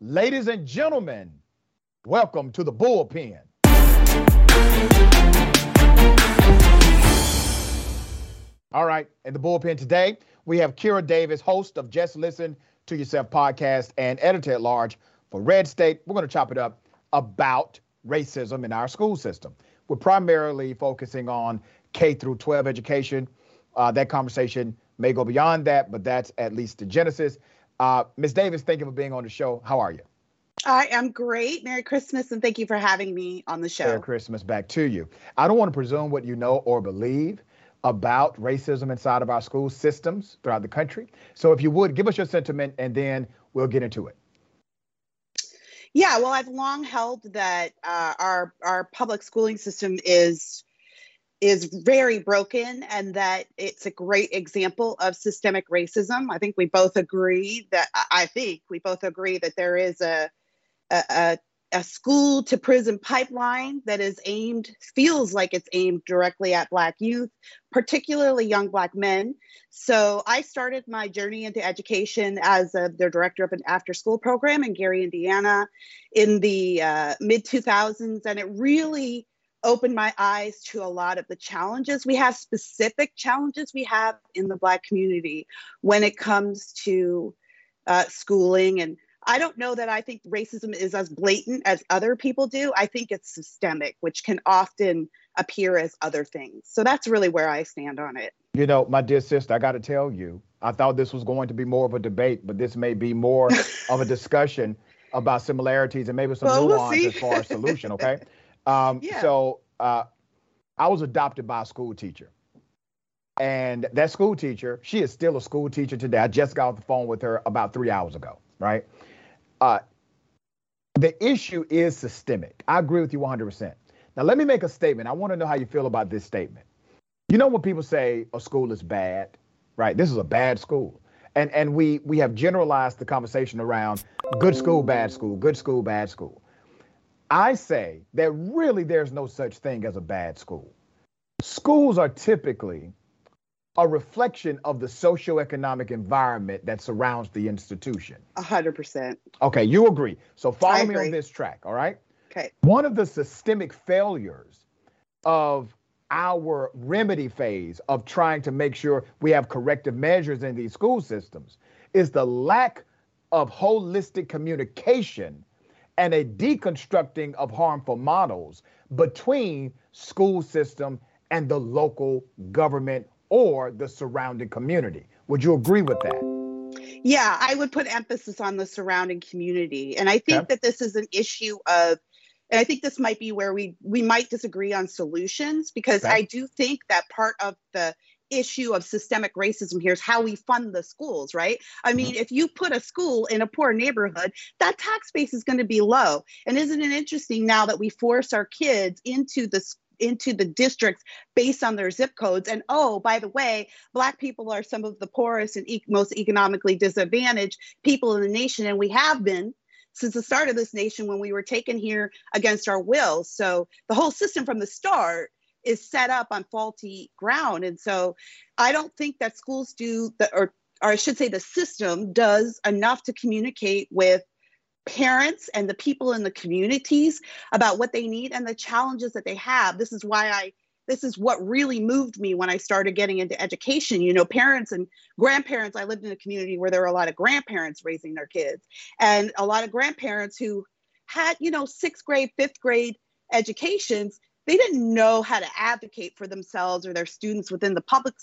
Ladies and gentlemen, welcome to the bullpen. All right, in the bullpen today, we have Kira Davis, host of Just Listen to Yourself podcast and editor at large for Red State. We're going to chop it up about racism in our school system. We're primarily focusing on K through 12 education. Uh, that conversation may go beyond that, but that's at least the genesis. Uh, Ms. Davis, thank you for being on the show. How are you? I am great. Merry Christmas, and thank you for having me on the show. Merry Christmas back to you. I don't want to presume what you know or believe about racism inside of our school systems throughout the country. So, if you would, give us your sentiment and then we'll get into it. Yeah, well, I've long held that uh, our our public schooling system is is very broken and that it's a great example of systemic racism. I think we both agree that I think we both agree that there is a a, a school to prison pipeline that is aimed feels like it's aimed directly at black youth particularly young black men so i started my journey into education as a, the director of an after school program in gary indiana in the uh, mid 2000s and it really opened my eyes to a lot of the challenges. We have specific challenges we have in the black community when it comes to uh, schooling and i don't know that i think racism is as blatant as other people do. I think it's systemic which can often appear as other things. So that's really where i stand on it. You know my dear sister i got to tell you i thought this was going to be more of a debate but this may be more of a discussion about similarities and maybe some well, nuance we'll as far as solution okay um, yeah. So uh, I was adopted by a school teacher. And that school teacher, she is still a school teacher today. I just got off the phone with her about three hours ago, right? Uh, the issue is systemic. I agree with you 100%. Now, let me make a statement. I want to know how you feel about this statement. You know, when people say a school is bad, right? This is a bad school. And, and we, we have generalized the conversation around good school, bad school, good school, bad school. I say that really there's no such thing as a bad school. Schools are typically a reflection of the socioeconomic environment that surrounds the institution. A hundred percent. Okay, you agree. So follow me on this track, all right? Okay. One of the systemic failures of our remedy phase of trying to make sure we have corrective measures in these school systems is the lack of holistic communication and a deconstructing of harmful models between school system and the local government or the surrounding community. Would you agree with that? Yeah, I would put emphasis on the surrounding community. And I think that this is an issue of and I think this might be where we we might disagree on solutions because okay. I do think that part of the issue of systemic racism here is how we fund the schools, right? I mean, mm-hmm. if you put a school in a poor neighborhood, that tax base is going to be low. And isn't it interesting now that we force our kids into the into the districts based on their zip codes. And oh, by the way, Black people are some of the poorest and e- most economically disadvantaged people in the nation. And we have been since the start of this nation when we were taken here against our will. So the whole system from the start is set up on faulty ground. And so I don't think that schools do the, or, or I should say the system does enough to communicate with parents and the people in the communities about what they need and the challenges that they have. This is why I this is what really moved me when I started getting into education. You know, parents and grandparents, I lived in a community where there were a lot of grandparents raising their kids and a lot of grandparents who had, you know, sixth grade, fifth grade educations they didn't know how to advocate for themselves or their students within the public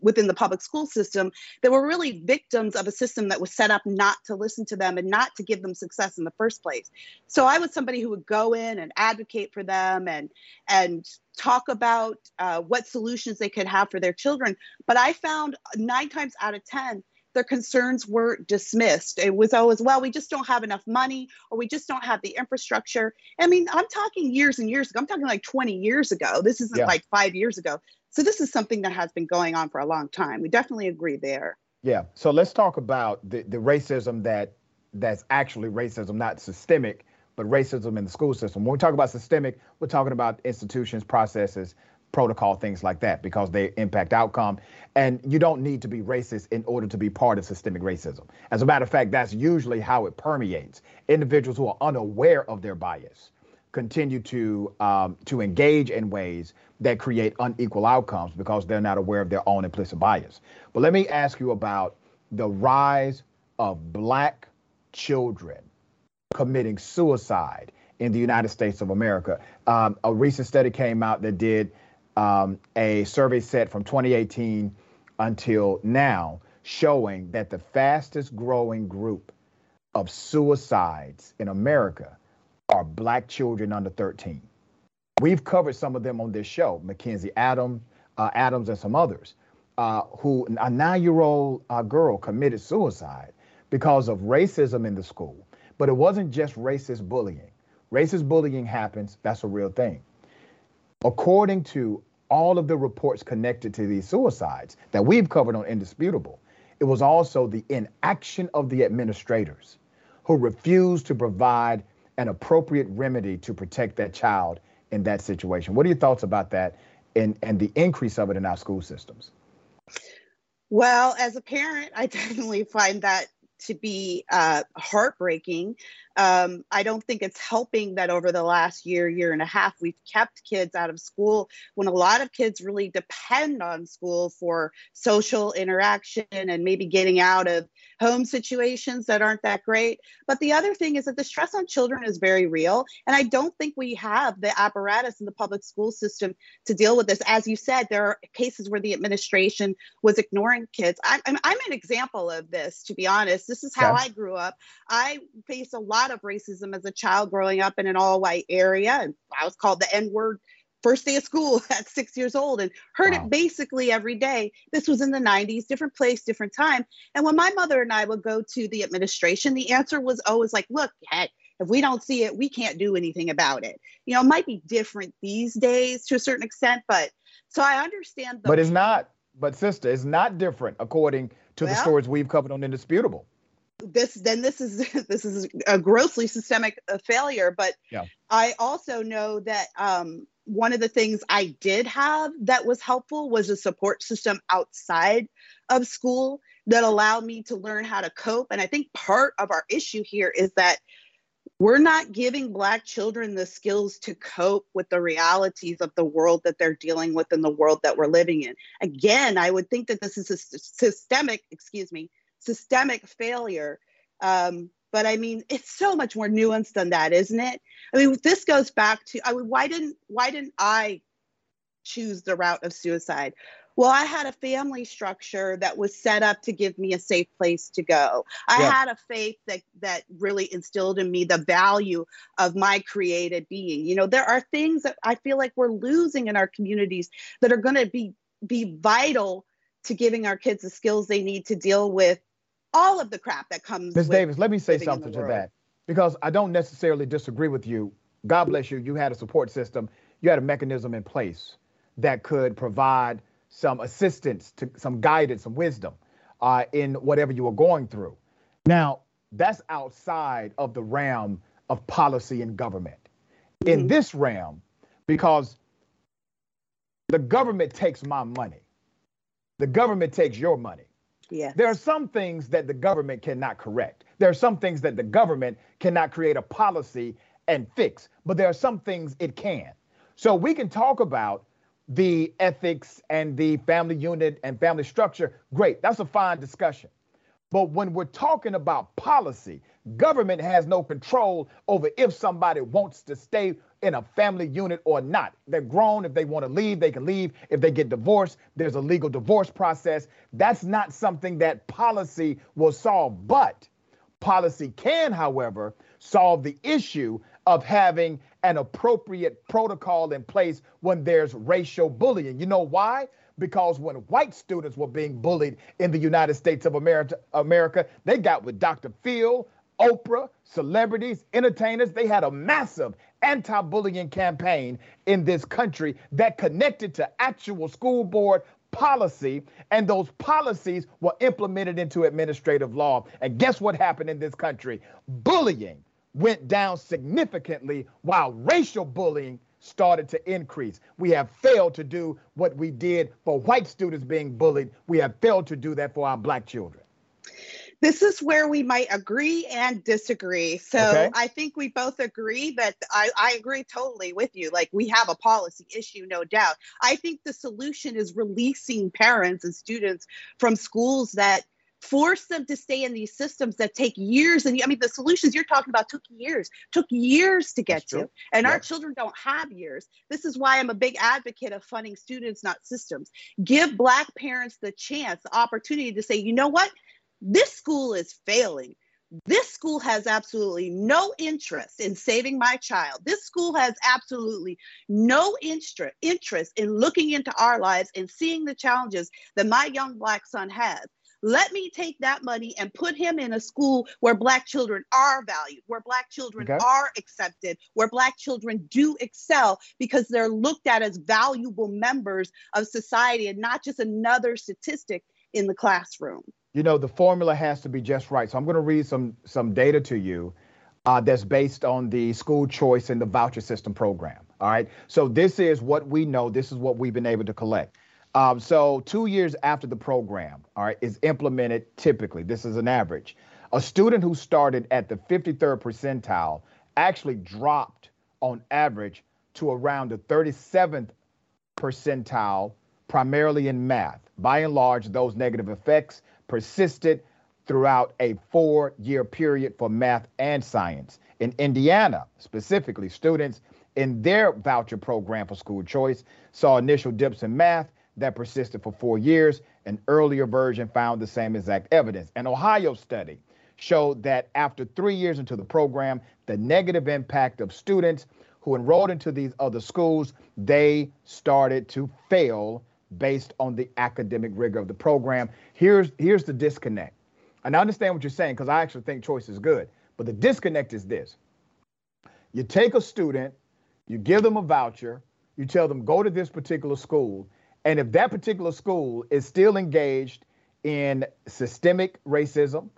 within the public school system they were really victims of a system that was set up not to listen to them and not to give them success in the first place. So i was somebody who would go in and advocate for them and and talk about uh, what solutions they could have for their children. But i found nine times out of ten their concerns were dismissed. It was always, well, we just don't have enough money or we just don't have the infrastructure. I mean, I'm talking years and years ago. I'm talking like 20 years ago. This isn't yeah. like five years ago. So this is something that has been going on for a long time. We definitely agree there. Yeah. So let's talk about the, the racism that that's actually racism, not systemic, but racism in the school system. When we talk about systemic, we're talking about institutions, processes protocol, things like that, because they impact outcome. And you don't need to be racist in order to be part of systemic racism. As a matter of fact, that's usually how it permeates. Individuals who are unaware of their bias continue to um, to engage in ways that create unequal outcomes because they're not aware of their own implicit bias. But let me ask you about the rise of black children committing suicide in the United States of America. Um, a recent study came out that did um, a survey set from 2018 until now showing that the fastest growing group of suicides in America are black children under 13. We've covered some of them on this show, McKenzie Adam, uh, Adams, and some others, uh, who a nine-year-old uh, girl committed suicide because of racism in the school. But it wasn't just racist bullying. Racist bullying happens. That's a real thing. According to all of the reports connected to these suicides that we've covered on Indisputable, it was also the inaction of the administrators who refused to provide an appropriate remedy to protect that child in that situation. What are your thoughts about that and, and the increase of it in our school systems? Well, as a parent, I definitely find that to be uh, heartbreaking. Um, I don't think it's helping that over the last year, year and a half, we've kept kids out of school when a lot of kids really depend on school for social interaction and maybe getting out of home situations that aren't that great. But the other thing is that the stress on children is very real. And I don't think we have the apparatus in the public school system to deal with this. As you said, there are cases where the administration was ignoring kids. I, I'm, I'm an example of this, to be honest. This is how I grew up. I faced a lot of racism as a child growing up in an all white area. And I was called the N word first day of school at six years old and heard wow. it basically every day. This was in the 90s, different place, different time. And when my mother and I would go to the administration, the answer was always like, look, hey, if we don't see it, we can't do anything about it. You know, it might be different these days to a certain extent, but so I understand. The- but it's not, but sister, it's not different according to well, the stories we've covered on Indisputable this then this is this is a grossly systemic uh, failure but yeah. i also know that um, one of the things i did have that was helpful was a support system outside of school that allowed me to learn how to cope and i think part of our issue here is that we're not giving black children the skills to cope with the realities of the world that they're dealing with and the world that we're living in again i would think that this is a systemic excuse me systemic failure. Um, but I mean, it's so much more nuanced than that, isn't it? I mean, this goes back to I mean, why didn't why didn't I choose the route of suicide? Well, I had a family structure that was set up to give me a safe place to go. I yeah. had a faith that that really instilled in me the value of my created being. You know, there are things that I feel like we're losing in our communities that are going to be be vital to giving our kids the skills they need to deal with all of the crap that comes. Ms. Davis, let me say something to that because I don't necessarily disagree with you. God bless you. You had a support system, you had a mechanism in place that could provide some assistance, to some guidance, some wisdom uh, in whatever you were going through. Now, that's outside of the realm of policy and government. Mm-hmm. In this realm, because the government takes my money, the government takes your money. Yeah. There are some things that the government cannot correct. There are some things that the government cannot create a policy and fix, but there are some things it can. So we can talk about the ethics and the family unit and family structure. Great. That's a fine discussion. But when we're talking about policy, government has no control over if somebody wants to stay in a family unit or not. They're grown. If they want to leave, they can leave. If they get divorced, there's a legal divorce process. That's not something that policy will solve. But policy can, however, solve the issue of having an appropriate protocol in place when there's racial bullying. You know why? Because when white students were being bullied in the United States of America, America they got with Dr. Phil, Oprah, celebrities, entertainers. They had a massive anti bullying campaign in this country that connected to actual school board policy, and those policies were implemented into administrative law. And guess what happened in this country? Bullying went down significantly while racial bullying started to increase. We have failed to do what we did for white students being bullied. We have failed to do that for our black children. This is where we might agree and disagree. So okay. I think we both agree that I, I agree totally with you. Like we have a policy issue, no doubt. I think the solution is releasing parents and students from schools that force them to stay in these systems that take years and i mean the solutions you're talking about took years took years to get to and yeah. our children don't have years this is why i'm a big advocate of funding students not systems give black parents the chance the opportunity to say you know what this school is failing this school has absolutely no interest in saving my child. This school has absolutely no interest interest in looking into our lives and seeing the challenges that my young black son has. Let me take that money and put him in a school where Black children are valued, where Black children okay. are accepted, where Black children do excel because they're looked at as valuable members of society and not just another statistic in the classroom. You know, the formula has to be just right. So I'm going to read some some data to you uh, that's based on the school choice and the voucher system program. All right. So this is what we know. This is what we've been able to collect. Um, so two years after the program, all right, is implemented typically, this is an average, a student who started at the 53rd percentile actually dropped on average to around the 37th percentile, primarily in math. By and large, those negative effects persisted throughout a four year period for math and science. In Indiana, specifically, students in their voucher program for school choice saw initial dips in math that persisted for four years. An earlier version found the same exact evidence. An Ohio study showed that after three years into the program, the negative impact of students who enrolled into these other schools, they started to fail based on the academic rigor of the program. Here's here's the disconnect. And I understand what you're saying because I actually think choice is good. But the disconnect is this. You take a student, you give them a voucher, you tell them go to this particular school, and if that particular school is still engaged in systemic racism,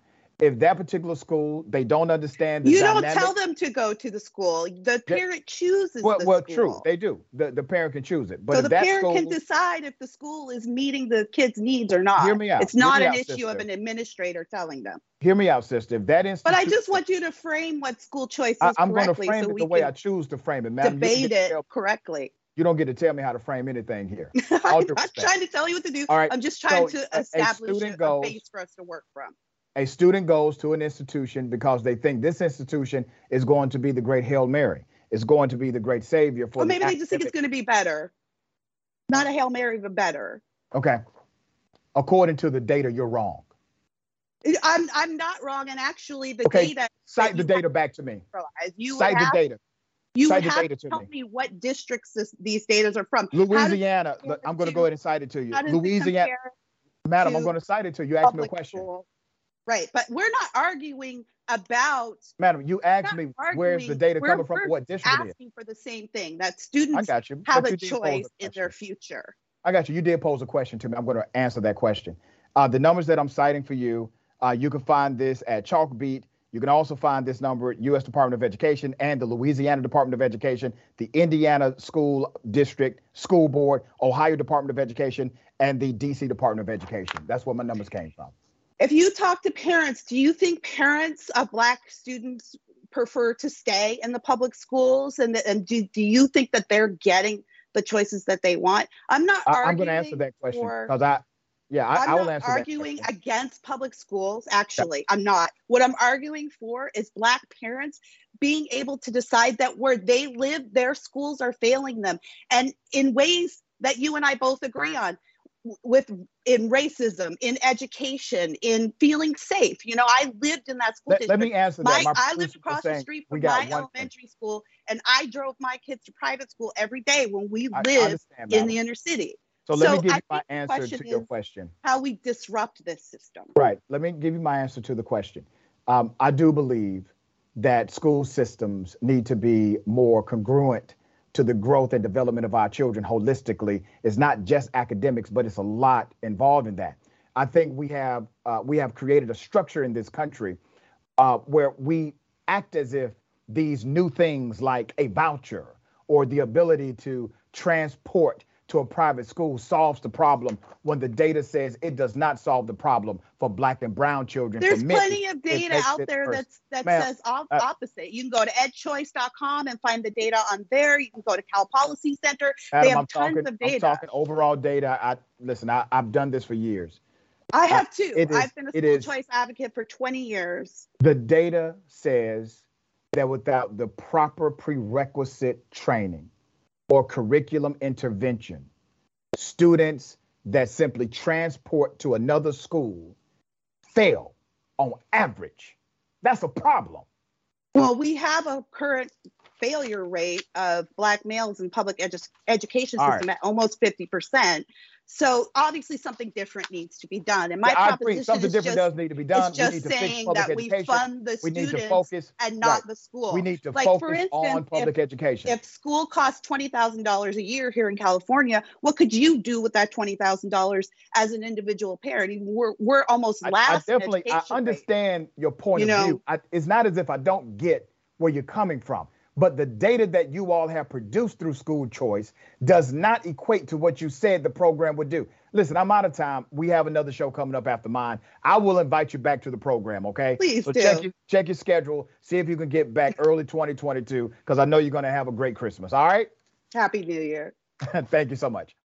if that particular school they don't understand you don't tell them to go to the school the parent chooses well, the well school. true they do the, the parent can choose it but so the parent school, can decide if the school is meeting the kids needs or not hear me out it's not an out, issue sister. of an administrator telling them hear me out sister if that institution, but i just want you to frame what school choice is I, am going to frame so it the way i choose to frame it Madam, debate it correctly you don't get to tell me how to frame anything here. I'm not trying to tell you what to do. All right. I'm just trying so to establish a, a, goes, a base for us to work from. A student goes to an institution because they think this institution is going to be the great Hail Mary. is going to be the great savior for. Well, maybe the they just think it's going to be better. Not a Hail Mary, but better. Okay. According to the data, you're wrong. I'm I'm not wrong, and actually, the okay. data. Cite the data back to me. You Cite the data. You Cite have to tell me. me. what districts this, these data are from. Louisiana. I'm going to go ahead and cite it to you. Louisiana. Madam, I'm going to cite it to you. Ask me a question. School. Right, but we're not arguing about. Madam, you asked me where's the data coming from? What district? Asking for the same thing that students I got you, have a choice a in their future. I got you. You did pose a question to me. I'm going to answer that question. Uh, the numbers that I'm citing for you, uh, you can find this at Chalkbeat you can also find this number at U.S. Department of Education and the Louisiana Department of Education, the Indiana School District School Board, Ohio Department of Education, and the D.C. Department of Education. That's where my numbers came from. If you talk to parents, do you think parents of Black students prefer to stay in the public schools? And, and do, do you think that they're getting the choices that they want? I'm not. I, am going to answer that question because I yeah, I, I'm I will not answer arguing against public schools. Actually, I'm not. What I'm arguing for is Black parents being able to decide that where they live, their schools are failing them, and in ways that you and I both agree on with in racism, in education, in feeling safe. You know, I lived in that school let, district. Let me answer that. My, I lived across the street from my elementary thing. school, and I drove my kids to private school every day when we lived in the inner city. So let so me give you my answer to your question. How we disrupt this system. Right. Let me give you my answer to the question. Um, I do believe that school systems need to be more congruent to the growth and development of our children holistically. It's not just academics, but it's a lot involved in that. I think we have uh, we have created a structure in this country uh, where we act as if these new things like a voucher or the ability to transport to a private school solves the problem when the data says it does not solve the problem for black and brown children. There's plenty of data out there that's, that says op- uh, opposite. You can go to edchoice.com and find the data on there. You can go to Cal Policy Center. Adam, they have I'm tons talking, of data. I'm talking overall data. I listen. I, have done this for years. I have too. Is, I've been a school is, choice advocate for 20 years. The data says that without the proper prerequisite training, or curriculum intervention. Students that simply transport to another school fail on average. That's a problem. Well, we have a current failure rate of Black males in public edu- education system right. at almost 50%. So obviously something different needs to be done. And my yeah, proposition something different just, does need to be done. It's just saying that we fund the we students need to focus, and not right. the school. We need to like, focus for instance, on public if, education. If school costs twenty thousand dollars a year here in California, what could you do with that twenty thousand dollars as an individual parent? We're we're almost last. I, I definitely I understand rate. your point you of know, view. I, it's not as if I don't get where you're coming from. But the data that you all have produced through school choice does not equate to what you said the program would do. Listen, I'm out of time. We have another show coming up after mine. I will invite you back to the program, okay? Please so do. Check your, check your schedule. See if you can get back early 2022 because I know you're going to have a great Christmas. All right? Happy New Year. Thank you so much.